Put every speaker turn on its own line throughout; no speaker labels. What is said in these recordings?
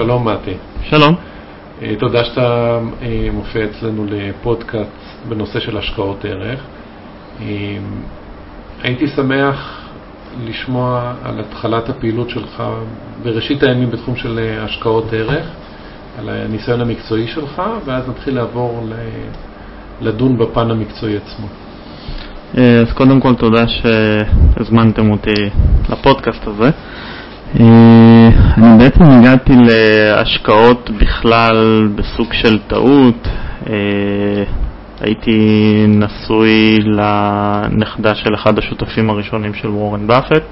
שלום מתי.
שלום.
אה, תודה שאתה אה, מופיע אצלנו לפודקאסט בנושא של השקעות ערך. אה, הייתי שמח לשמוע על התחלת הפעילות שלך בראשית הימים בתחום של השקעות ערך, על הניסיון המקצועי שלך, ואז נתחיל לעבור לדון בפן המקצועי עצמו.
אז קודם כל תודה שהזמנתם אותי לפודקאסט הזה. אה, אני בעצם הגעתי להשקעות בכלל בסוג של טעות. אה, הייתי נשוי לנכדה של אחד השותפים הראשונים של וורן באפט,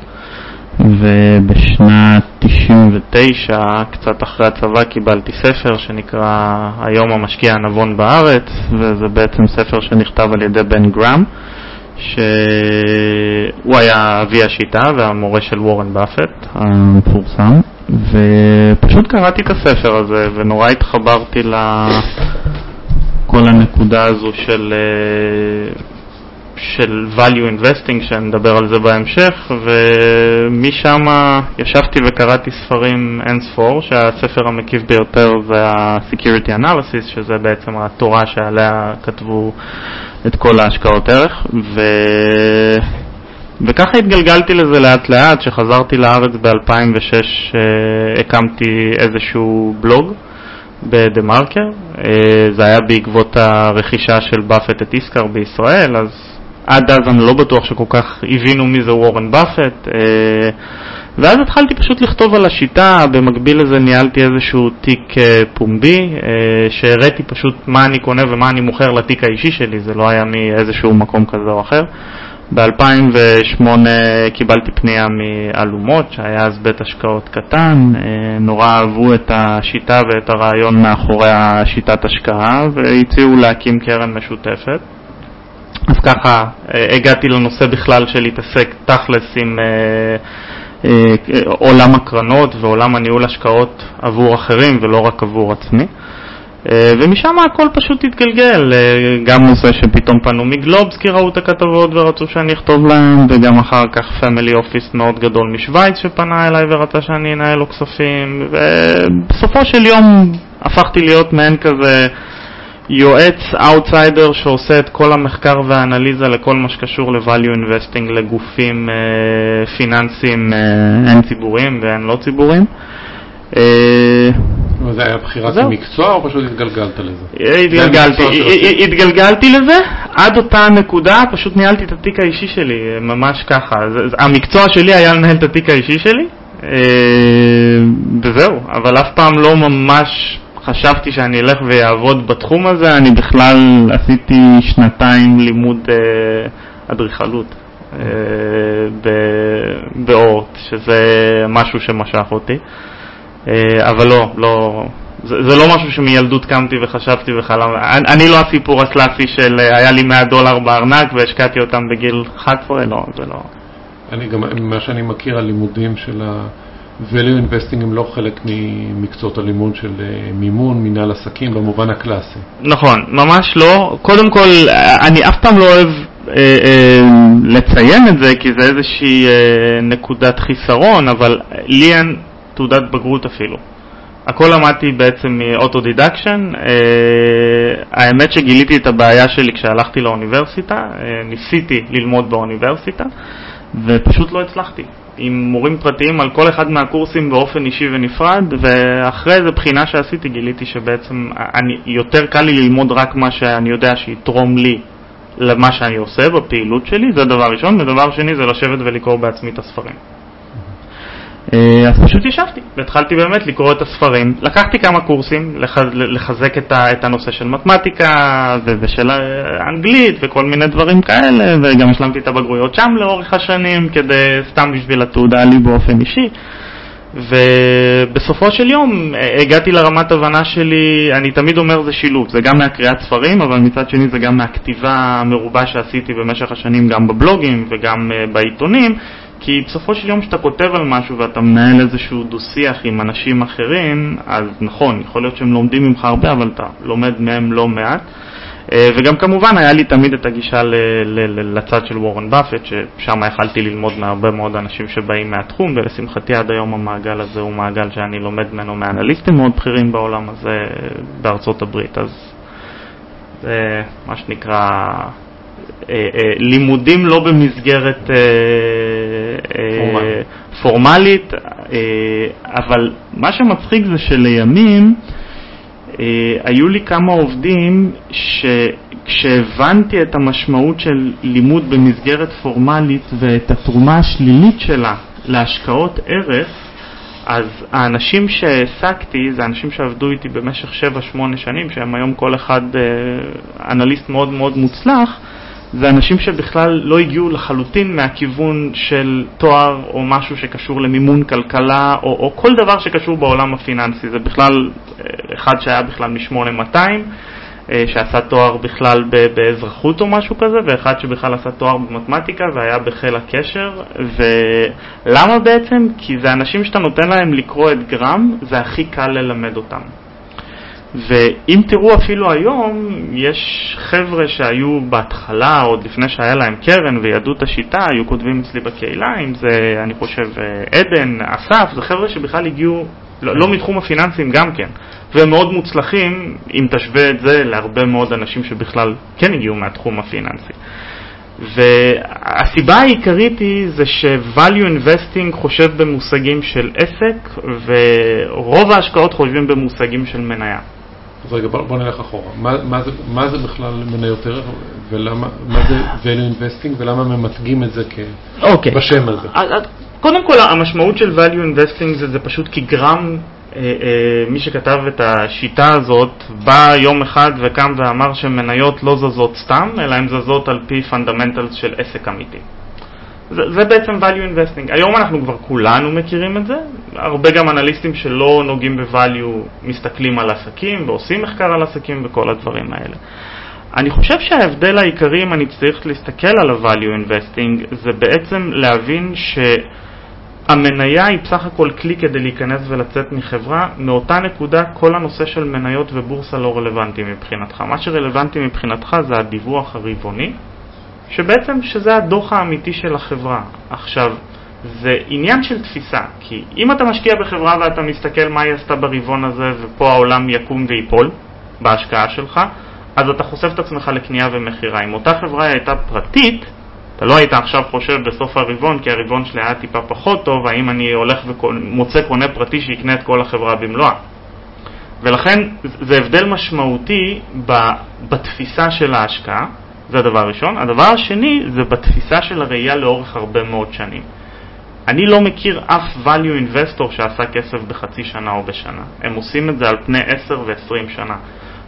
ובשנת 99, קצת אחרי הצבא, קיבלתי ספר שנקרא היום המשקיע הנבון בארץ, וזה בעצם ספר שנכתב על ידי בן גראם. שהוא היה אבי השיטה והמורה של וורן באפט המפורסם, ופשוט קראתי את הספר הזה ונורא התחברתי לכל הנקודה הזו של, אה, של value investing, שנדבר על זה בהמשך, ומשם ישבתי וקראתי ספרים אין ספור, שהספר המקיף ביותר זה ה-Security Analysis, שזה בעצם התורה שעליה כתבו את כל ההשקעות ערך, ו... וככה התגלגלתי לזה לאט לאט, כשחזרתי לארץ ב-2006 אה, הקמתי איזשהו בלוג בדה מרקר, אה, זה היה בעקבות הרכישה של באפט את איסקר בישראל, אז עד אז אני לא בטוח שכל כך הבינו מי זה וורן באפט. אה, ואז התחלתי פשוט לכתוב על השיטה, במקביל לזה ניהלתי איזשהו תיק אה, פומבי, אה, שהראיתי פשוט מה אני קונה ומה אני מוכר לתיק האישי שלי, זה לא היה מאיזשהו מקום כזה או אחר. ב-2008 קיבלתי פנייה מאלומות, שהיה אז בית השקעות קטן, נורא אהבו את השיטה ואת הרעיון מאחורי השיטת השקעה והציעו להקים קרן משותפת. אז ככה הגעתי לנושא בכלל של להתעסק תכלס עם אה, עולם הקרנות ועולם הניהול השקעות עבור אחרים ולא רק עבור עצמי. אה, ומשם הכל פשוט התגלגל, אה, גם נושא שפתאום פנו מגלובס כי ראו את הכתבות ורצו שאני אכתוב להם, וגם אחר כך פמילי אופיס מאוד גדול משוויץ שפנה אליי ורצה שאני אנהל לו כספים, ובסופו של יום הפכתי להיות מעין כזה יועץ אאוטסיידר שעושה את כל המחקר והאנליזה לכל מה שקשור ל-value investing לגופים אה, פיננסיים אה, הן ציבוריים והן לא ציבוריים.
אה, זה היה בחירת מקצוע או פשוט התגלגלת לזה?
התגלגלתי, התגלגלתי לזה עד אותה נקודה, פשוט ניהלתי את התיק האישי שלי, ממש ככה. המקצוע שלי היה לנהל את התיק האישי שלי, וזהו, אבל אף פעם לא ממש חשבתי שאני אלך ואעבוד בתחום הזה, אני בכלל עשיתי שנתיים לימוד אה, אדריכלות אה, באורט, שזה משהו שמשך אותי, אה, אבל לא, לא, זה, זה לא משהו שמילדות קמתי וחשבתי וחלם, אני, אני לא הסיפור הקלאסי של היה לי 100 דולר בארנק והשקעתי אותם בגיל 11, לא, זה לא.
אני גם, ממה שאני מכיר, הלימודים של ה... value investing הם לא חלק ממקצועות הלימוד של אה, מימון, מנהל עסקים במובן הקלאסי.
נכון, ממש לא. קודם כל, אני אף פעם לא אוהב אה, אה, לציין את זה, כי זה איזושהי אה, נקודת חיסרון, אבל לי אין תעודת בגרות אפילו. הכל למדתי בעצם מ autodidaction. אה, האמת שגיליתי את הבעיה שלי כשהלכתי לאוניברסיטה, אה, ניסיתי ללמוד באוניברסיטה, ופשוט לא הצלחתי. עם מורים פרטיים על כל אחד מהקורסים באופן אישי ונפרד, ואחרי איזה בחינה שעשיתי גיליתי שבעצם אני, יותר קל לי ללמוד רק מה שאני יודע שיתרום לי למה שאני עושה בפעילות שלי, זה דבר ראשון, ודבר שני זה לשבת ולקרוא בעצמי את הספרים. אה, אז פשוט ישבתי והתחלתי באמת לקרוא את הספרים. לקחתי כמה קורסים לחזק את הנושא של מתמטיקה ושל אנגלית וכל מיני דברים כאלה, וגם השלמתי את הבגרויות שם לאורך השנים כדי סתם בשביל התעודה לי באופן אישי. ובסופו של יום אה, הגעתי לרמת הבנה שלי, אני תמיד אומר זה שילוב, זה גם מהקריאת ספרים, אבל מצד שני זה גם מהכתיבה המרובה שעשיתי במשך השנים גם בבלוגים וגם אה, בעיתונים, כי בסופו של יום כשאתה כותב על משהו ואתה מנהל איזשהו דו-שיח עם אנשים אחרים, אז נכון, יכול להיות שהם לומדים ממך הרבה, אבל אתה לומד מהם לא מעט. אה, וגם כמובן היה לי תמיד את הגישה לצד של וורן באפט, ששם יכלתי ללמוד מהרבה מאוד אנשים שבאים מהתחום, ולשמחתי עד היום המעגל הזה הוא מעגל שאני לומד ממנו מאנליסטים מאוד בכירים בעולם הזה בארצות הברית. אז זה מה שנקרא אה, אה, לימודים לא במסגרת
פורמלית.
פורמלית, אבל מה שמצחיק זה שלימים היו לי כמה עובדים שכשהבנתי את המשמעות של לימוד במסגרת פורמלית ואת התרומה השלילית שלה להשקעות ערך, אז האנשים שהעסקתי זה אנשים שעבדו איתי במשך 7-8 שנים, שהם היום כל אחד אנליסט מאוד מאוד מוצלח, זה אנשים שבכלל לא הגיעו לחלוטין מהכיוון של תואר או משהו שקשור למימון כלכלה או, או כל דבר שקשור בעולם הפיננסי. זה בכלל אחד שהיה בכלל מ-8200, שעשה תואר בכלל באזרחות או משהו כזה, ואחד שבכלל עשה תואר במתמטיקה והיה בחיל הקשר. ולמה בעצם? כי זה אנשים שאתה נותן להם לקרוא את גרם, זה הכי קל ללמד אותם. ואם תראו אפילו היום, יש חבר'ה שהיו בהתחלה, עוד לפני שהיה להם קרן וידעו את השיטה, היו כותבים אצלי בקהילה, אם זה, אני חושב, עדן, אסף, זה חבר'ה שבכלל הגיעו, לא, לא מתחום הפיננסים גם כן, והם מאוד מוצלחים, אם תשווה את זה להרבה מאוד אנשים שבכלל כן הגיעו מהתחום הפיננסי. והסיבה העיקרית היא זה ש-value investing חושב במושגים של עסק ורוב ההשקעות חושבים במושגים של מניה.
אז רגע, בוא, נלך אחורה. מה, מה, זה, מה זה בכלל מניות ערך ולמה, מה זה value investing ולמה ממתגים את זה כ...
אוקיי.
בשם הזה?
קודם כל המשמעות של value investing זה, זה פשוט כי גרהם אה, אה, מי שכתב את השיטה הזאת בא יום אחד וקם ואמר שמניות לא זזות סתם, אלא הן זזות על פי fundamentals של עסק אמיתי. זה, זה בעצם value investing. היום אנחנו כבר כולנו מכירים את זה, הרבה גם אנליסטים שלא נוגעים ב-value מסתכלים על עסקים ועושים מחקר על עסקים וכל הדברים האלה. אני חושב שההבדל העיקרי, אם אני צריך להסתכל על ה-value investing, זה בעצם להבין ש... המניה היא בסך הכל כלי כדי להיכנס ולצאת מחברה, מאותה נקודה כל הנושא של מניות ובורסה לא רלוונטי מבחינתך. מה שרלוונטי מבחינתך זה הדיווח הרבעוני, שבעצם שזה הדוח האמיתי של החברה. עכשיו, זה עניין של תפיסה, כי אם אתה משקיע בחברה ואתה מסתכל מה היא עשתה ברבעון הזה ופה העולם יקום ויפול בהשקעה שלך, אז אתה חושף את עצמך לקנייה ומכירה. אם אותה חברה הייתה פרטית, אתה לא היית עכשיו חושב בסוף הרבעון, כי הרבעון שלי היה טיפה פחות טוב, האם אני הולך ומוצא קונה פרטי שיקנה את כל החברה במלואה. ולכן זה הבדל משמעותי בתפיסה של ההשקעה, זה הדבר הראשון. הדבר השני זה בתפיסה של הראייה לאורך הרבה מאוד שנים. אני לא מכיר אף value investor שעשה כסף בחצי שנה או בשנה. הם עושים את זה על פני 10 ו-20 שנה.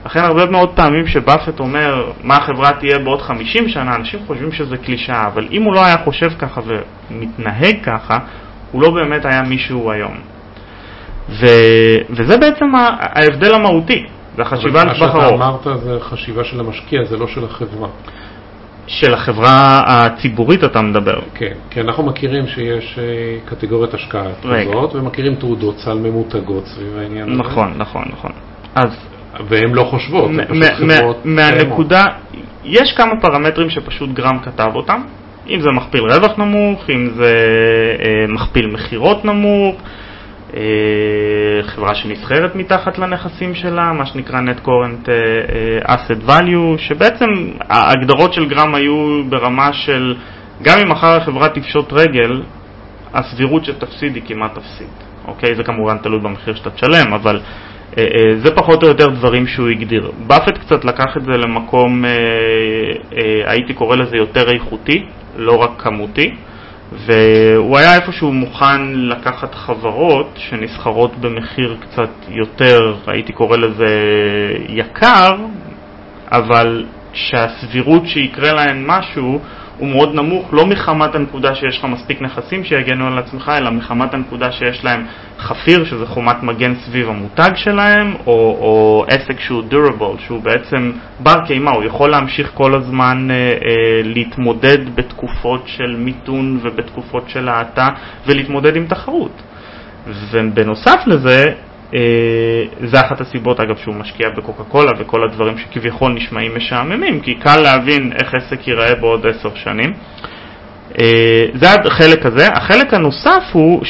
לכן הרבה מאוד פעמים שבאפט אומר מה החברה תהיה בעוד 50 שנה, אנשים חושבים שזה קלישאה, אבל אם הוא לא היה חושב ככה ומתנהג ככה, הוא לא באמת היה מישהו היום. ו... וזה בעצם ההבדל המהותי, זה החשיבה לטווח ארוך.
מה שאתה אמרת זה חשיבה של המשקיע, זה לא של החברה.
של החברה הציבורית אתה מדבר.
כן, כי אנחנו מכירים שיש קטגוריית השקעה כזאת, ומכירים תעודות סל ממותגות סביב העניין הזה.
נכון, נכון, נכון. אז
והן לא חושבות, הן פשוט חברות
מהנקודה, יש כמה פרמטרים שפשוט גרם כתב אותם, אם זה מכפיל רווח נמוך, אם זה אה, מכפיל מכירות נמוך, אה, חברה שנסחרת מתחת לנכסים שלה, מה שנקרא Net Current אה, Asset Value, שבעצם ההגדרות של גרם היו ברמה של גם אם מחר החברה תפשוט רגל, הסבירות שתפסיד היא כמעט אפסית. אוקיי? זה כמובן תלוי במחיר שאתה תשלם, אבל אה, אה, זה פחות או יותר דברים שהוא הגדיר. באפט קצת לקח את זה למקום, אה, הייתי קורא לזה יותר איכותי, לא רק כמותי, והוא היה איפשהו מוכן לקחת חברות שנסחרות במחיר קצת יותר, הייתי קורא לזה יקר, אבל שהסבירות שיקרה להן משהו הוא מאוד נמוך, לא מחמת הנקודה שיש לך מספיק נכסים שיגנו על עצמך, אלא מחמת הנקודה שיש להם חפיר, שזה חומת מגן סביב המותג שלהם, או, או עסק שהוא durable, שהוא בעצם בר קיימא, הוא יכול להמשיך כל הזמן אה, אה, להתמודד בתקופות של מיתון ובתקופות של האטה, ולהתמודד עם תחרות. ובנוסף לזה, זה אחת הסיבות אגב שהוא משקיע בקוקה קולה וכל הדברים שכביכול נשמעים משעממים, כי קל להבין איך עסק ייראה בעוד עשר שנים. זה החלק הזה. החלק הנוסף הוא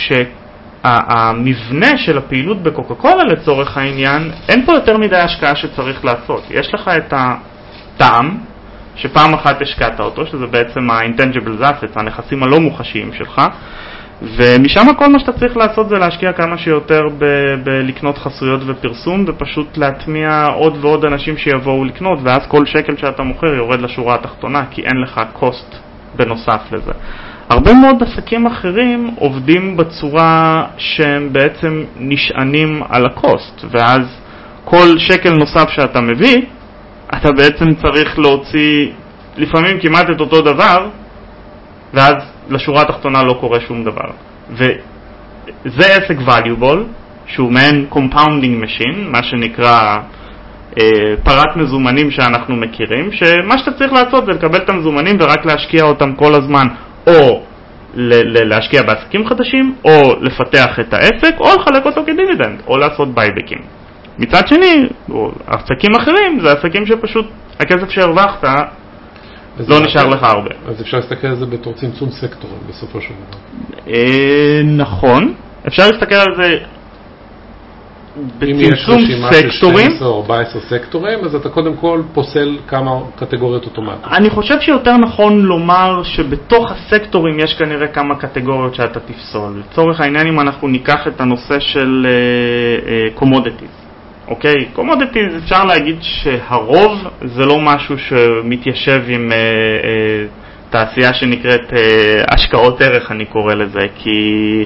שהמבנה של הפעילות בקוקה קולה לצורך העניין, אין פה יותר מדי השקעה שצריך לעשות. יש לך את הטעם, שפעם אחת השקעת אותו, שזה בעצם ה-intangible assets, הנכסים הלא מוחשיים שלך, ומשם כל מה שאתה צריך לעשות זה להשקיע כמה שיותר בלקנות חסויות ופרסום ופשוט להטמיע עוד ועוד אנשים שיבואו לקנות ואז כל שקל שאתה מוכר יורד לשורה התחתונה כי אין לך cost בנוסף לזה. הרבה מאוד עסקים אחרים עובדים בצורה שהם בעצם נשענים על הקוסט ואז כל שקל נוסף שאתה מביא אתה בעצם צריך להוציא לפעמים כמעט את אותו דבר ואז לשורה התחתונה לא קורה שום דבר. וזה עסק valuable, שהוא מעין compounding machine, מה שנקרא אה, פרת מזומנים שאנחנו מכירים, שמה שאתה צריך לעשות זה לקבל את המזומנים ורק להשקיע אותם כל הזמן, או להשקיע בעסקים חדשים, או לפתח את העסק, או לחלק אותו כדיבידנד, או לעשות בייבקים. מצד שני, עסקים אחרים זה עסקים שפשוט הכסף שהרווחת לא נשאר לך הרבה.
אז אפשר להסתכל על זה בתור צמצום סקטורים בסופו של דבר.
אה, נכון, אפשר להסתכל על זה בצמצום סקטורים.
אם יש רשימה של 12 או 14 סקטורים, אז אתה קודם כל פוסל כמה קטגוריות אוטומטיות.
אני חושב שיותר נכון לומר שבתוך הסקטורים יש כנראה כמה קטגוריות שאתה תפסול. לצורך העניין אם אנחנו ניקח את הנושא של commodities. אוקיי? commodities אפשר להגיד שהרוב זה לא משהו שמתיישב עם אה, אה, תעשייה שנקראת אה, השקעות ערך אני קורא לזה, כי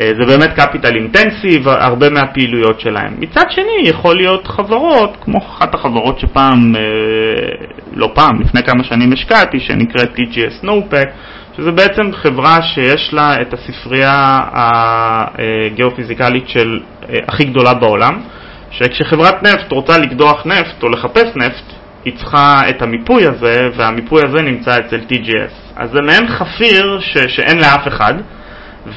אה, זה באמת capital intensive, הרבה מהפעילויות שלהם. מצד שני יכול להיות חברות, כמו אחת החברות שפעם, אה, לא פעם, לפני כמה שנים השקעתי, שנקראת TGS Snowpack, שזה בעצם חברה שיש לה את הספרייה הגיאופיזיקלית של אה, הכי גדולה בעולם. שכשחברת נפט רוצה לקדוח נפט או לחפש נפט, היא צריכה את המיפוי הזה, והמיפוי הזה נמצא אצל TGS. אז זה מעין חפיר ש- שאין לאף אחד,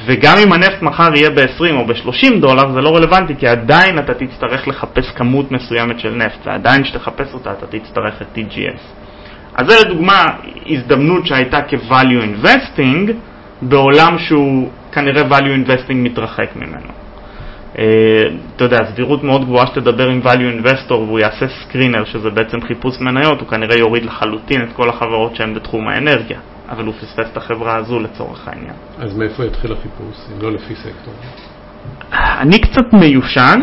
וגם אם הנפט מחר יהיה ב-20 או ב-30 דולר, זה לא רלוונטי, כי עדיין אתה תצטרך לחפש כמות מסוימת של נפט, ועדיין כשתחפש אותה אתה תצטרך את TGS. אז זה לדוגמה הזדמנות שהייתה כ-value investing, בעולם שהוא כנראה value investing מתרחק ממנו. אה, אתה יודע, סבירות מאוד גבוהה שתדבר עם value investor והוא יעשה סקרינר, שזה בעצם חיפוש מניות, הוא כנראה יוריד לחלוטין את כל החברות שהן בתחום האנרגיה, אבל הוא פספס את החברה הזו לצורך העניין.
אז מאיפה יתחיל החיפוש, אם לא לפי סקטור?
אני קצת מיושן,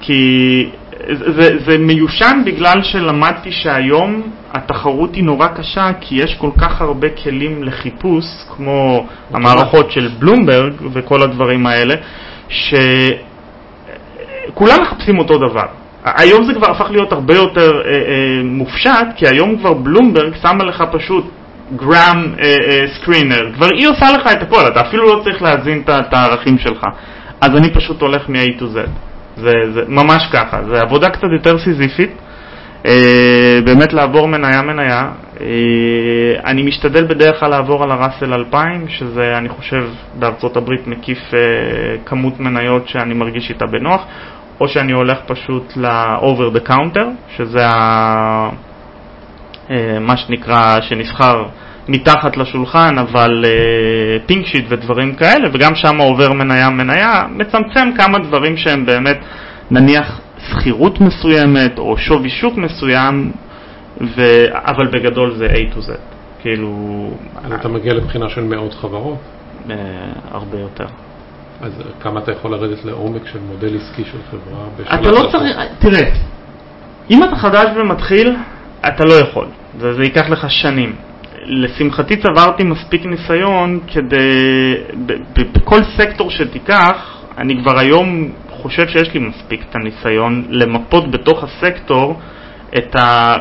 כי זה, זה מיושן בגלל שלמדתי שהיום התחרות היא נורא קשה, כי יש כל כך הרבה כלים לחיפוש, כמו המערכות של בלומברג וכל הדברים האלה, ש... כולם מחפשים אותו דבר. היום זה כבר הפך להיות הרבה יותר אה, אה, מופשט, כי היום כבר בלומברג שמה לך פשוט גראם סקרינר, כבר היא עושה לך את הכל, אתה אפילו לא צריך להזין את הערכים שלך. אז אני פשוט הולך מ-A to Z. זה, זה ממש ככה, זה עבודה קצת יותר סיזיפית, אה, באמת לעבור מניה מניה. אה, אני משתדל בדרך כלל לעבור על הראסל 2000, שזה אני חושב בארצות הברית מקיף אה, כמות מניות שאני מרגיש איתה בנוח. או שאני הולך פשוט ל-over the counter, שזה ה... אה, מה שנקרא, שנסחר מתחת לשולחן, אבל פינק uh, שיט ודברים כאלה, וגם שם עובר מניה מניה, מצמצם כמה דברים שהם באמת, נניח שכירות מסוימת או שווי שוק מסוים, ו... אבל בגדול זה A to Z. כאילו...
אז אתה מגיע לבחינה של מאות חברות?
Uh, הרבה יותר.
אז כמה אתה יכול לרדת לעומק של מודל עסקי של חברה?
אתה לא צריך, תראה, אם אתה חדש ומתחיל, אתה לא יכול, זה, זה ייקח לך שנים. לשמחתי צברתי מספיק ניסיון כדי, בכל סקטור שתיקח, אני כבר היום חושב שיש לי מספיק את הניסיון למפות בתוך הסקטור את ה...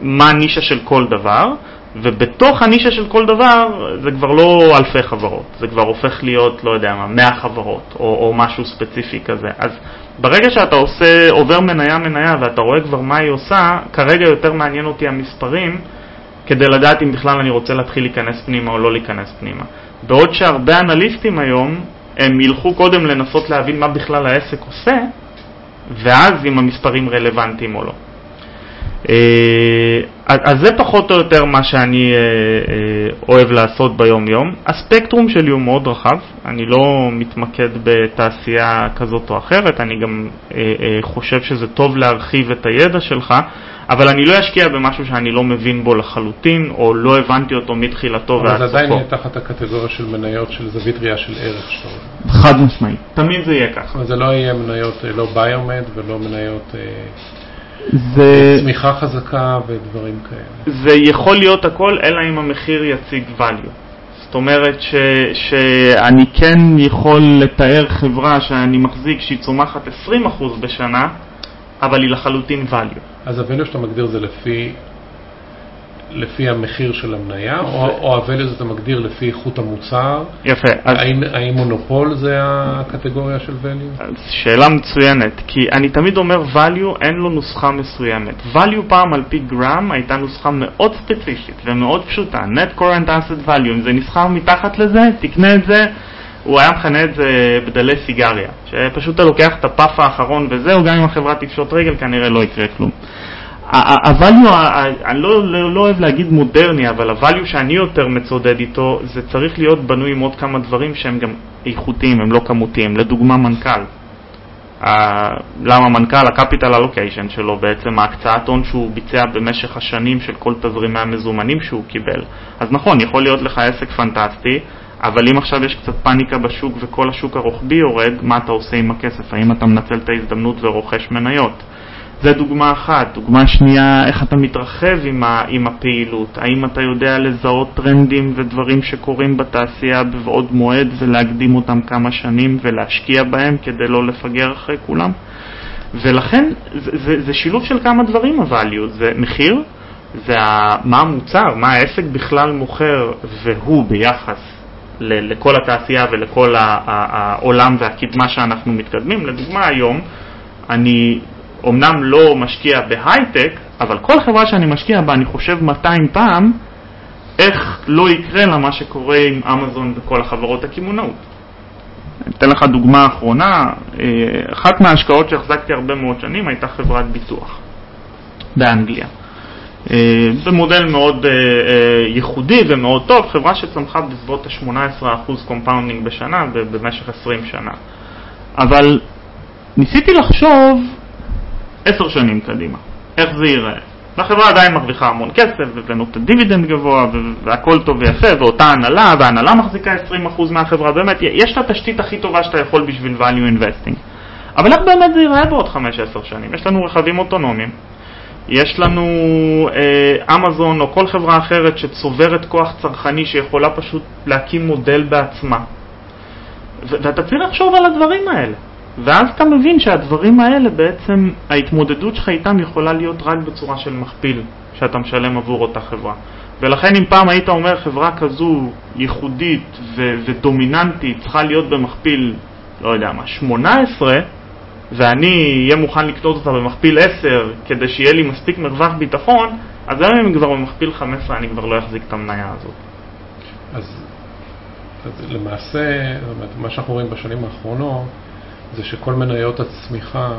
מה הנישה של כל דבר, ובתוך הנישה של כל דבר זה כבר לא אלפי חברות, זה כבר הופך להיות, לא יודע מה, 100 חברות או, או משהו ספציפי כזה. אז ברגע שאתה עושה, עובר מניה מניה ואתה רואה כבר מה היא עושה, כרגע יותר מעניין אותי המספרים כדי לדעת אם בכלל אני רוצה להתחיל להיכנס פנימה או לא להיכנס פנימה. בעוד שהרבה אנליסטים היום, הם ילכו קודם לנסות להבין מה בכלל העסק עושה, ואז אם המספרים רלוונטיים או לא. אה, אז זה פחות או יותר מה שאני אה, אה, אוהב לעשות ביום יום. הספקטרום שלי הוא מאוד רחב, אני לא מתמקד בתעשייה כזאת או אחרת, אני גם חושב שזה טוב להרחיב את הידע שלך, אבל אני לא אשקיע במשהו שאני לא מבין בו לחלוטין, או לא הבנתי אותו מתחילתו ועד סופו.
אבל זה עדיין יהיה תחת הקטגוריה של מניות של זווית ראייה של ערך
אומר. חד משמעית, תמיד זה יהיה ככה.
זה לא יהיה מניות, לא ביומד ולא מניות... זה... צמיחה חזקה ודברים כאלה.
זה יכול להיות הכל, אלא אם המחיר יציג value. זאת אומרת ש, שאני כן יכול לתאר חברה שאני מחזיק שהיא צומחת 20% בשנה, אבל היא לחלוטין value.
אז ה-value שאתה מגדיר זה לפי לפי המחיר של המניה, או, או ה-value אתה מגדיר לפי איכות המוצר?
יפה.
אז... האם, האם מונופול זה הקטגוריה של value?
שאלה מצוינת, כי אני תמיד אומר value אין לו נוסחה מסוימת. value פעם על פי גרם הייתה נוסחה מאוד ספציפית ומאוד פשוטה, net current asset value, אם זה נסחר מתחת לזה, תקנה את זה. הוא היה מכנה את זה בדלי סיגריה, שפשוט אתה לוקח את הפאף האחרון וזהו, גם אם החברה תפשוט רגל כנראה לא יקרה כלום. ה-value, אני לא, לא, לא אוהב להגיד מודרני, אבל ה-value שאני יותר מצודד איתו, זה צריך להיות בנוי עם עוד כמה דברים שהם גם איכותיים, הם לא כמותיים. לדוגמה, מנכ"ל. למה מנכ"ל? ה-capital allocation שלו, בעצם ההקצאת הון שהוא ביצע במשך השנים של כל תזרימי המזומנים שהוא קיבל. אז נכון, יכול להיות לך עסק פנטסטי, אבל אם עכשיו יש קצת פאניקה בשוק וכל השוק הרוחבי יורד, מה אתה עושה עם הכסף? האם אתה מנצל את ההזדמנות ורוכש מניות? זה דוגמה אחת. דוגמה שנייה, איך אתה מתרחב עם, ה, עם הפעילות. האם אתה יודע לזהות טרנדים ודברים שקורים בתעשייה בבעוד מועד ולהקדים אותם כמה שנים ולהשקיע בהם כדי לא לפגר אחרי כולם? ולכן זה, זה, זה שילוב של כמה דברים ה-value, זה מחיר, זה ה, מה המוצר, מה העסק בכלל מוכר והוא ביחס ל, לכל התעשייה ולכל העולם והקדמה שאנחנו מתקדמים. לדוגמה היום, אני אומנם לא משקיע בהייטק, אבל כל חברה שאני משקיע בה אני חושב 200 פעם איך לא יקרה לה מה שקורה עם אמזון וכל החברות הקמעונאות. אני אתן לך דוגמה אחרונה, אה, אחת מההשקעות שהחזקתי הרבה מאוד שנים הייתה חברת ביטוח באנגליה. אה, במודל מאוד אה, ייחודי ומאוד טוב, חברה שצמחה בסביבות ה-18% compounding בשנה במשך 20 שנה. אבל ניסיתי לחשוב עשר שנים קדימה, איך זה ייראה. והחברה עדיין מרוויחה המון כסף, ונותנת דיבידנד גבוה, והכל טוב ויפה, ואותה הנהלה, וההנהלה מחזיקה 20% מהחברה, באמת, יש את התשתית הכי טובה שאתה יכול בשביל value investing. אבל איך באמת זה ייראה בעוד 5-10 שנים? יש לנו רכבים אוטונומיים, יש לנו אה, אמזון או כל חברה אחרת שצוברת כוח צרכני שיכולה פשוט להקים מודל בעצמה. ואתה צריך לחשוב על הדברים האלה. ואז אתה מבין שהדברים האלה בעצם, ההתמודדות שלך איתם יכולה להיות רק בצורה של מכפיל שאתה משלם עבור אותה חברה. ולכן אם פעם היית אומר חברה כזו ייחודית ו- ודומיננטית צריכה להיות במכפיל, לא יודע מה, 18, ואני אהיה מוכן לקנות אותה במכפיל 10 כדי שיהיה לי מספיק מרווח ביטחון, אז היום אם כבר במכפיל 15 אני כבר לא אחזיק את המניה הזאת.
אז, אז למעשה, מה שאנחנו רואים בשנים האחרונות זה שכל מניות הצמיחה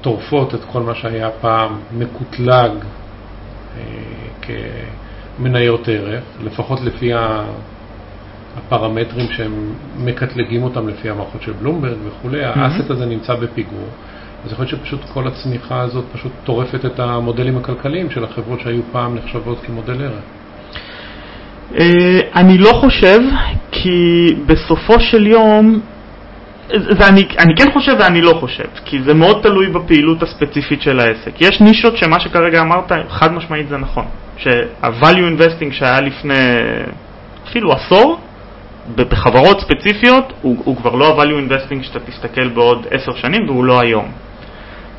טורפות את כל מה שהיה פעם מקוטלג אה, כמניות ערך, לפחות לפי הפרמטרים שהם מקטלגים אותם לפי המערכות של בלומברג וכולי, mm-hmm. האסט הזה נמצא בפיגור. אז יכול להיות שפשוט כל הצמיחה הזאת פשוט טורפת את המודלים הכלכליים של החברות שהיו פעם נחשבות כמודל ערך.
אה, אני לא חושב, כי בסופו של יום ואני אני כן חושב ואני לא חושב, כי זה מאוד תלוי בפעילות הספציפית של העסק. יש נישות שמה שכרגע אמרת, חד משמעית זה נכון. שה-value investing שהיה לפני אפילו עשור, בחברות ספציפיות, הוא, הוא כבר לא ה-value investing שאתה תסתכל בעוד עשר שנים והוא לא היום.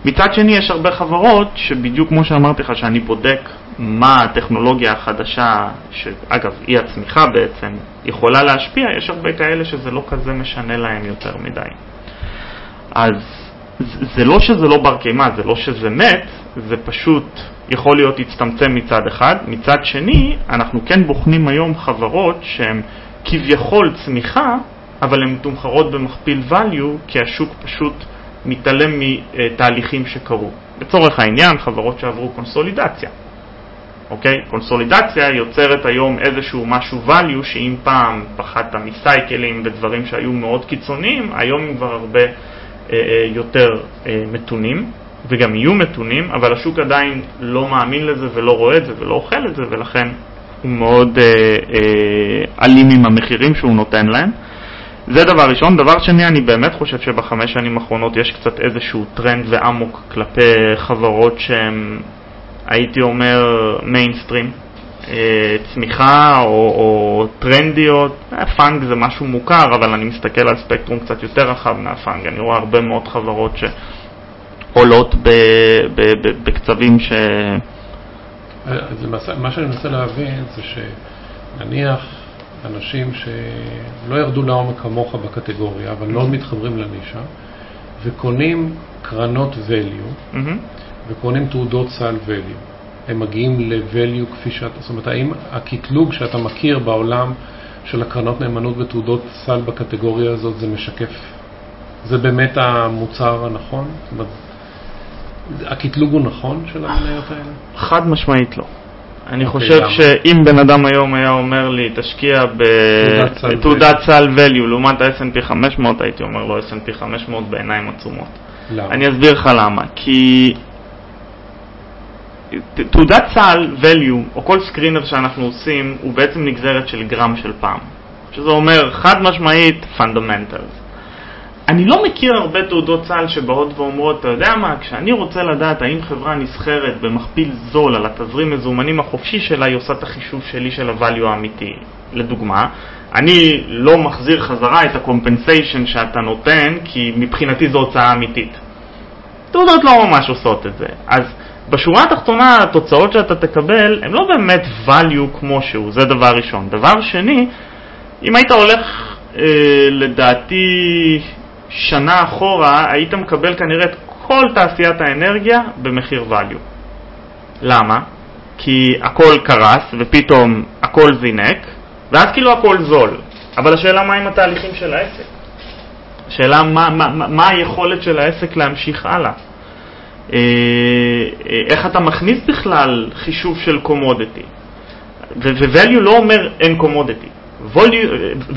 מצד שני, יש הרבה חברות שבדיוק כמו שאמרתי לך, שאני בודק מה הטכנולוגיה החדשה, שאגב, היא הצמיחה בעצם, יכולה להשפיע, יש הרבה כאלה שזה לא כזה משנה להם יותר מדי. אז זה לא שזה לא בר קיימא, זה לא שזה מת, זה פשוט יכול להיות הצטמצם מצד אחד. מצד שני, אנחנו כן בוחנים היום חברות שהן כביכול צמיחה, אבל הן תומחרות במכפיל value, כי השוק פשוט מתעלם מתהליכים שקרו. לצורך העניין, חברות שעברו קונסולידציה. אוקיי? קונסולידציה יוצרת היום איזשהו משהו value שאם פעם פחדת מסייקלים ודברים שהיו מאוד קיצוניים, היום הם כבר הרבה אה, אה, יותר אה, מתונים, וגם יהיו מתונים, אבל השוק עדיין לא מאמין לזה ולא רואה את זה ולא אוכל את זה, ולכן הוא מאוד אה, אה, אלים עם המחירים שהוא נותן להם. זה דבר ראשון. דבר שני, אני באמת חושב שבחמש שנים האחרונות יש קצת איזשהו טרנד ואמוק כלפי חברות שהן, הייתי אומר, מיינסטרים. אה, צמיחה או, או טרנדיות, אה, FAANG זה משהו מוכר, אבל אני מסתכל על ספקטרום קצת יותר רחב מה FAANG. אני רואה הרבה מאוד חברות שעולות ב, ב, ב, בקצבים ש...
אז למעשה, מה שאני מנסה להבין זה שנניח אנשים שלא ירדו לעומק כמוך בקטגוריה, אבל מאוד מתחברים לנישה, וקונים קרנות value,
מהמם.
וקונים תעודות סל value. הם מגיעים ל-value כפי שאתה, זאת אומרת, האם הקטלוג שאתה מכיר בעולם של הקרנות נאמנות ותעודות סל בקטגוריה הזאת זה משקף, זה באמת המוצר הנכון? זאת אומרת, הקטלוג הוא נכון של המניות האלה?
חד משמעית לא. אני
אוקיי,
חושב
למה?
שאם בן אדם היום היה אומר לי, תשקיע בתעודת סל value לעומת ה-S&P 500, הייתי אומר לו S&P 500 בעיניים עצומות.
למה?
אני אסביר לך למה. כי תעודת סל value, או כל סקרינר שאנחנו עושים, הוא בעצם נגזרת של גרם של פעם. שזה אומר חד משמעית fundamentals. אני לא מכיר הרבה תעודות סל שבאות ואומרות, אתה יודע מה, כשאני רוצה לדעת האם חברה נסחרת במכפיל זול על התזרים מזומנים החופשי שלה, היא עושה את החישוב שלי של הvalue האמיתי. לדוגמה, אני לא מחזיר חזרה את ה-compensation שאתה נותן, כי מבחינתי זו הוצאה אמיתית. תעודות לא ממש עושות את זה. אז בשורה התחתונה, התוצאות שאתה תקבל הן לא באמת value כמו שהוא, זה דבר ראשון. דבר שני, אם היית הולך, אה, לדעתי, שנה אחורה, היית מקבל כנראה את כל תעשיית האנרגיה במחיר value. למה? כי הכל קרס ופתאום הכל זינק, ואז כאילו הכל זול. אבל השאלה מה עם התהליכים של העסק? השאלה מה, מה, מה, היכולת של העסק להמשיך הלאה. אה, אה, איך אתה מכניס בכלל חישוב של קומודיטי. ו-value לא אומר אין קומודיטי.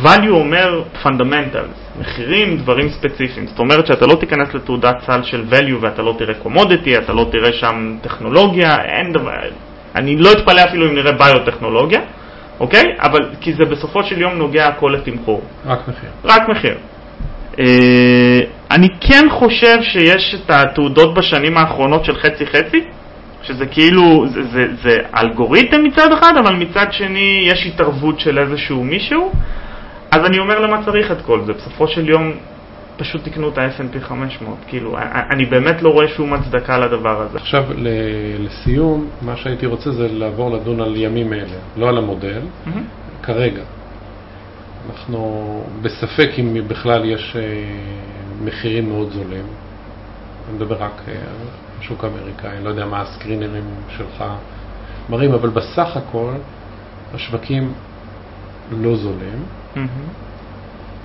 value אומר fundamentals, מחירים, דברים ספציפיים. זאת אומרת שאתה לא תיכנס לתעודת סל של value ואתה לא תראה קומודיטי, אתה לא תראה שם טכנולוגיה, אין דבר, אני לא אתפלא אפילו אם נראה ביוטכנולוגיה, אוקיי? אבל כי זה בסופו של יום נוגע הכל לתמחור.
רק מחיר.
רק מחיר. אה, אני כן חושב שיש את התעודות בשנים האחרונות של חצי-חצי, שזה כאילו, זה, זה, זה אלגוריתם מצד אחד, אבל מצד שני יש התערבות של איזשהו מישהו, אז אני אומר למה צריך את כל זה. בסופו של יום פשוט תקנו את ה-S&P 500, כאילו, אני באמת לא רואה שום הצדקה לדבר הזה.
עכשיו, לסיום, מה שהייתי רוצה זה לעבור לדון על ימים אלה, לא על המודל,
מהמם.
כרגע. אנחנו בספק אם בכלל יש אה, מחירים מאוד זולים. אני מדבר רק אה, על השוק האמריקאי, אני לא יודע מה הסקרינרים שלך מראים, אבל בסך הכל השווקים לא זולים,
מהמם.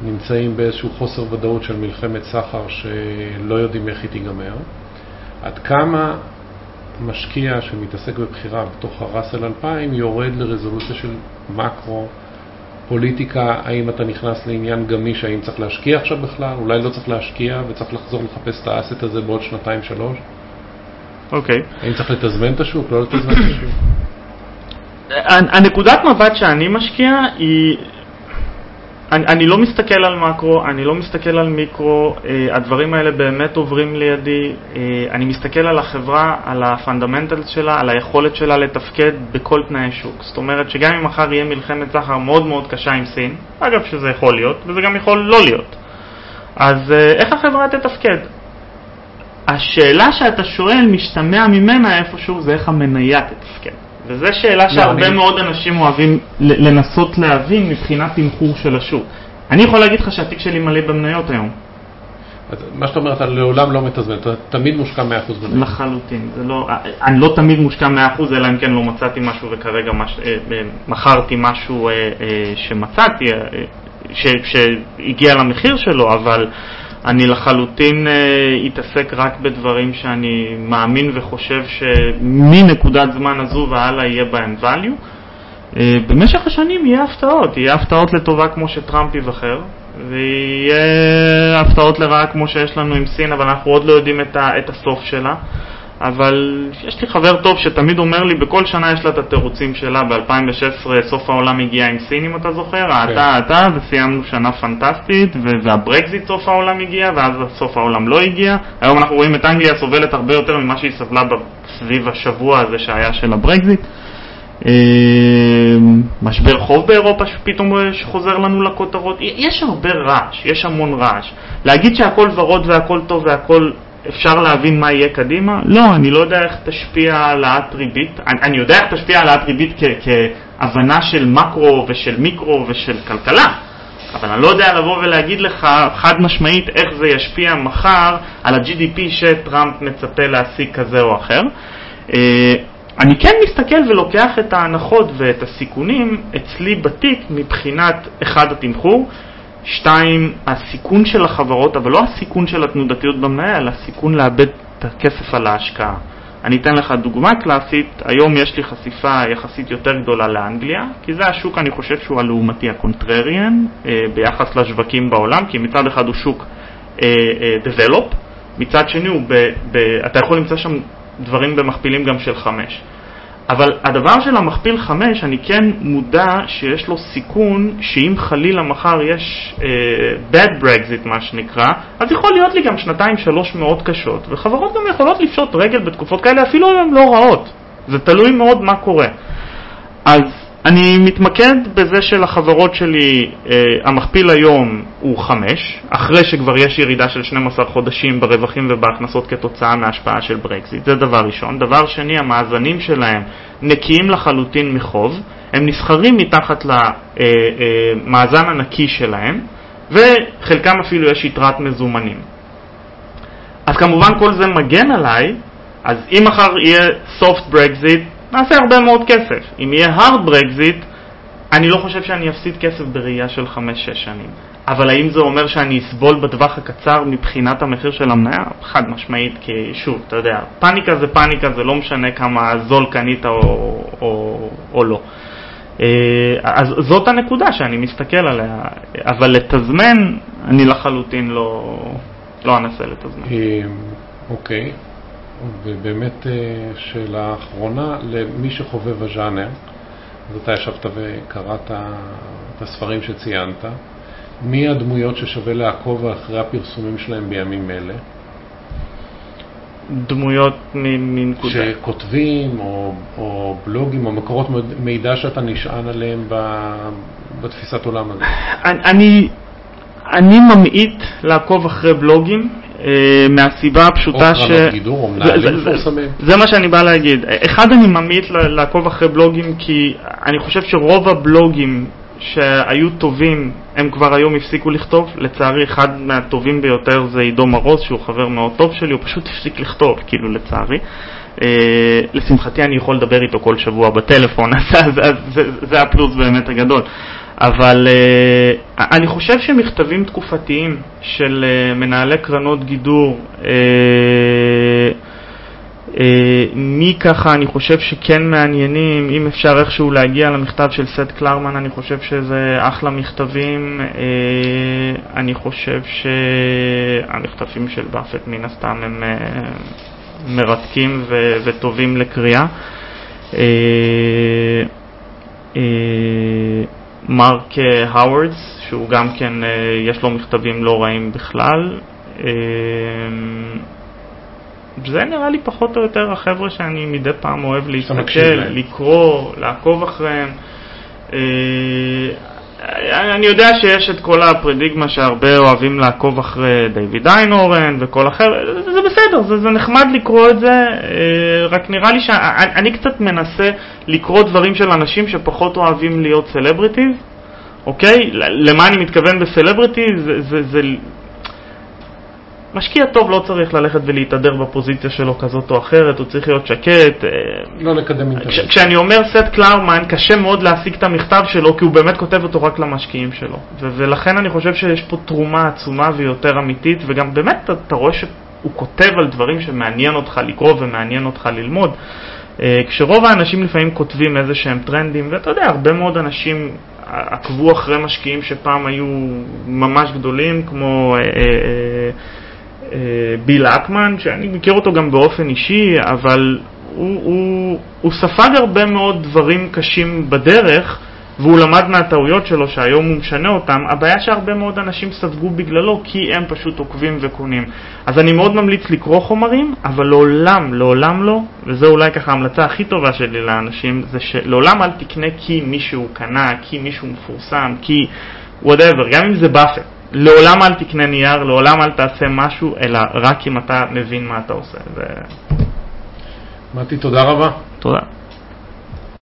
נמצאים באיזשהו חוסר ודאות של מלחמת סחר שלא יודעים איך היא תיגמר. עד כמה משקיע שמתעסק בבחירה בתוך הראסל 2000 יורד לרזולוציה של מקרו, פוליטיקה, האם אתה נכנס לעניין גמיש, האם צריך להשקיע עכשיו בכלל, אולי לא צריך להשקיע וצריך לחזור לחפש את ה asset הזה בעוד שנתיים שלוש,
אוקיי.
האם צריך לתזמן את השוק, לא לתזמן את השוק.
הנ- הנקודת מבט שאני משקיע היא... אני, אני לא מסתכל על מקרו, אני לא מסתכל על מיקרו, אה, הדברים האלה באמת עוברים לידי. אה, אני מסתכל על החברה, על ה fundamentals שלה, על היכולת שלה לתפקד בכל תנאי שוק. זאת אומרת שגם אם מחר יהיה מלחמת סחר מאוד מאוד קשה עם סין, אגב שזה יכול להיות, וזה גם יכול לא להיות, אז אה, איך החברה תתפקד? השאלה שאתה שואל משתמע ממנה איפשהו זה איך המניה תתפקד. וזו שאלה שהרבה
אני-
מאוד אנשים אוהבים לנסות להבין מבחינת תמחור של השוק. אני יכול להגיד לך שהתיק שלי מלא במניות היום.
אז מה שאתה אומר, אתה לעולם לא מתזמן, אתה תמיד מושקע 100% בנכס.
לחלוטין. זה לא, אני לא תמיד מושקע 100% אלא אם כן לא מצאתי משהו וכרגע מש, אה, אה, מכרתי משהו אה, אה, שמצאתי, אה, ש, שהגיע למחיר שלו, אבל אני לחלוטין uh, אתעסק רק בדברים שאני מאמין וחושב שמנקודת זמן הזו והלאה יהיה בהם value. Uh, במשך השנים יהיה הפתעות, יהיה הפתעות לטובה כמו שטראמפ ייבחר, ויהיה הפתעות לרעה כמו שיש לנו עם סין, אבל אנחנו עוד לא יודעים את הסוף שלה. אבל יש לי חבר טוב שתמיד אומר לי, בכל שנה יש לה את התירוצים שלה, ב-2016 סוף העולם הגיע עם סין, אם אתה זוכר, כן. אתה, אתה, וסיימנו שנה פנטסטית, והברקזיט סוף העולם הגיע, ואז סוף העולם לא הגיע. היום אנחנו רואים את אנגליה סובלת הרבה יותר ממה שהיא סבלה סביב השבוע הזה שהיה של הברקזיט. אה, משבר חוב באירופה שפתאום חוזר לנו לכותרות, יש הרבה רעש, יש המון רעש. להגיד שהכל ורוד והכל טוב והכל אפשר להבין מה יהיה קדימה? לא, אני לא יודע איך תשפיע העלאת ריבית. אני, אני יודע איך תשפיע העלאת ריבית כ- כהבנה של מקרו ושל מיקרו ושל כלכלה, אבל אני לא יודע לבוא ולהגיד לך חד משמעית איך זה ישפיע מחר על ה-GDP שטראמפ מצפה להשיג כזה או אחר. אה, אני כן מסתכל ולוקח את ההנחות ואת הסיכונים אצלי בתיק מבחינת אחד התמחור שתיים, הסיכון של החברות, אבל לא הסיכון של התנודתיות במניה, אלא הסיכון לאבד את הכסף על ההשקעה. אני אתן לך דוגמה קלאסית, היום יש לי חשיפה יחסית יותר גדולה לאנגליה, כי זה השוק, אני חושב שהוא הלעומתי ה contrarian אה, ביחס לשווקים בעולם, כי מצד אחד הוא שוק אה, אה, develop, מצד שני הוא ב, ב, אתה יכול למצוא שם דברים במכפילים גם של חמש. אבל הדבר של המכפיל 5, אני כן מודע שיש לו סיכון שאם חלילה מחר יש uh, bad Brexit מה שנקרא, אז יכול להיות לי גם שנתיים שלוש מאוד קשות, וחברות גם יכולות לפשוט רגל בתקופות כאלה אפילו אם הן לא רעות, זה תלוי מאוד מה קורה. אז אני מתמקד בזה שלחברות שלי אה, המכפיל היום הוא 5, אחרי שכבר יש ירידה של 12 חודשים ברווחים ובהכנסות כתוצאה מהשפעה של ברקזיט, זה דבר ראשון. דבר שני, המאזנים שלהם נקיים לחלוטין מחוב, הם נסחרים מתחת למאזן אה, אה, הנקי שלהם, וחלקם אפילו יש יתרת מזומנים. אז כמובן כל זה מגן עליי, אז אם מחר יהיה soft Brexit, נעשה הרבה מאוד כסף. אם יהיה hard Brexit, אני לא חושב שאני אפסיד כסף בראייה של 5-6 שנים. אבל האם זה אומר שאני אסבול בטווח הקצר מבחינת המחיר של המניה? חד משמעית, כי שוב, אתה יודע, פאניקה זה פאניקה, זה לא משנה כמה זול קנית או, או, או לא. אה, אז זאת הנקודה שאני מסתכל עליה, אבל לתזמן, אני לחלוטין לא, לא אנסה לתזמן.
אה, אוקיי. ובאמת אה, שאלה אחרונה, למי שחובב הז'אנר, אז אתה ישבת וקראת את הספרים שציינת, מי הדמויות ששווה לעקוב אחרי הפרסומים שלהם בימים אלה?
דמויות מנקודה.
שכותבים, או, או בלוגים, או מקורות מידע שאתה נשען עליהם בתפיסת עולם הזאת.
אני, אני ממעיט לעקוב אחרי בלוגים. אה, מהסיבה הפשוטה ש...
או גידור, או מנהלים מפורסמים.
זה מה שאני בא להגיד. אחד, אני ממעיט לעקוב אחרי בלוגים כי אני חושב שרוב הבלוגים שהיו טובים, הם כבר היום הפסיקו לכתוב. לצערי, אחד מהטובים ביותר זה עידו מרוז, שהוא חבר מאוד טוב שלי, הוא פשוט הפסיק לכתוב, כאילו, לצערי. Uh, לשמחתי אני יכול לדבר איתו כל שבוע בטלפון, אז זה הפלוס באמת הגדול. אבל uh, אני חושב שמכתבים תקופתיים של uh, מנהלי קרנות גידור, uh, uh, מי ככה אני חושב שכן מעניינים, אם אפשר איכשהו להגיע למכתב של סט קלרמן, אני חושב שזה אחלה מכתבים, uh, אני חושב שהמכתבים של באפט מן הסתם הם uh, מרתקים ו- וטובים לקריאה. אה, אה, מרקס הווארד, שהוא גם כן, אה, יש לו מכתבים לא רעים בכלל. אה, זה נראה לי פחות או יותר החבר'ה שאני מדי פעם אוהב להסתכל, לקרוא, לעקוב אחריהם. אה, אני יודע שיש את כל הפרדיגמה שהרבה אוהבים לעקוב אחרי דיוויד איינהורן וכל אחר, זה בסדר, זה, זה נחמד לקרוא את זה, רק נראה לי שאני קצת מנסה לקרוא דברים של אנשים שפחות אוהבים להיות celebrities, אוקיי? למה אני מתכוון ב celebrities? זה, זה, זה משקיע טוב לא צריך ללכת ולהתהדר בפוזיציה שלו כזאת או אחרת, הוא צריך להיות שקט. אה,
לא לקדם אינטרנט.
כש, כשאני אומר סת' קלארמן, קשה מאוד להשיג את המכתב שלו, כי הוא באמת כותב אותו רק למשקיעים שלו. ו- ולכן אני חושב שיש פה תרומה עצומה ויותר אמיתית, וגם באמת אתה, אתה רואה שהוא כותב על דברים שמעניין אותך לקרוא ומעניין אותך ללמוד. אה, כשרוב האנשים לפעמים כותבים איזה שהם טרנדים, ואתה יודע, הרבה מאוד אנשים עקבו אחרי משקיעים שפעם היו ממש גדולים, כמו אה, אה, אה, ביל אקמן, שאני מכיר אותו גם באופן אישי, אבל הוא, הוא, הוא ספג הרבה מאוד דברים קשים בדרך, והוא למד מהטעויות שלו שהיום הוא משנה אותם, הבעיה שהרבה מאוד אנשים ספגו בגללו כי הם פשוט עוקבים וקונים. אז אני מאוד ממליץ לקרוא חומרים, אבל לעולם, לעולם לא, וזו אולי ככה ההמלצה הכי טובה שלי לאנשים, זה שלעולם אל תקנה כי מישהו קנה, כי מישהו מפורסם, כי whatever, גם אם זה באפט. לעולם אל תקנה נייר, לעולם אל תעשה משהו, אלא רק אם אתה מבין מה אתה עושה. ו...
מתי, תודה רבה.
תודה.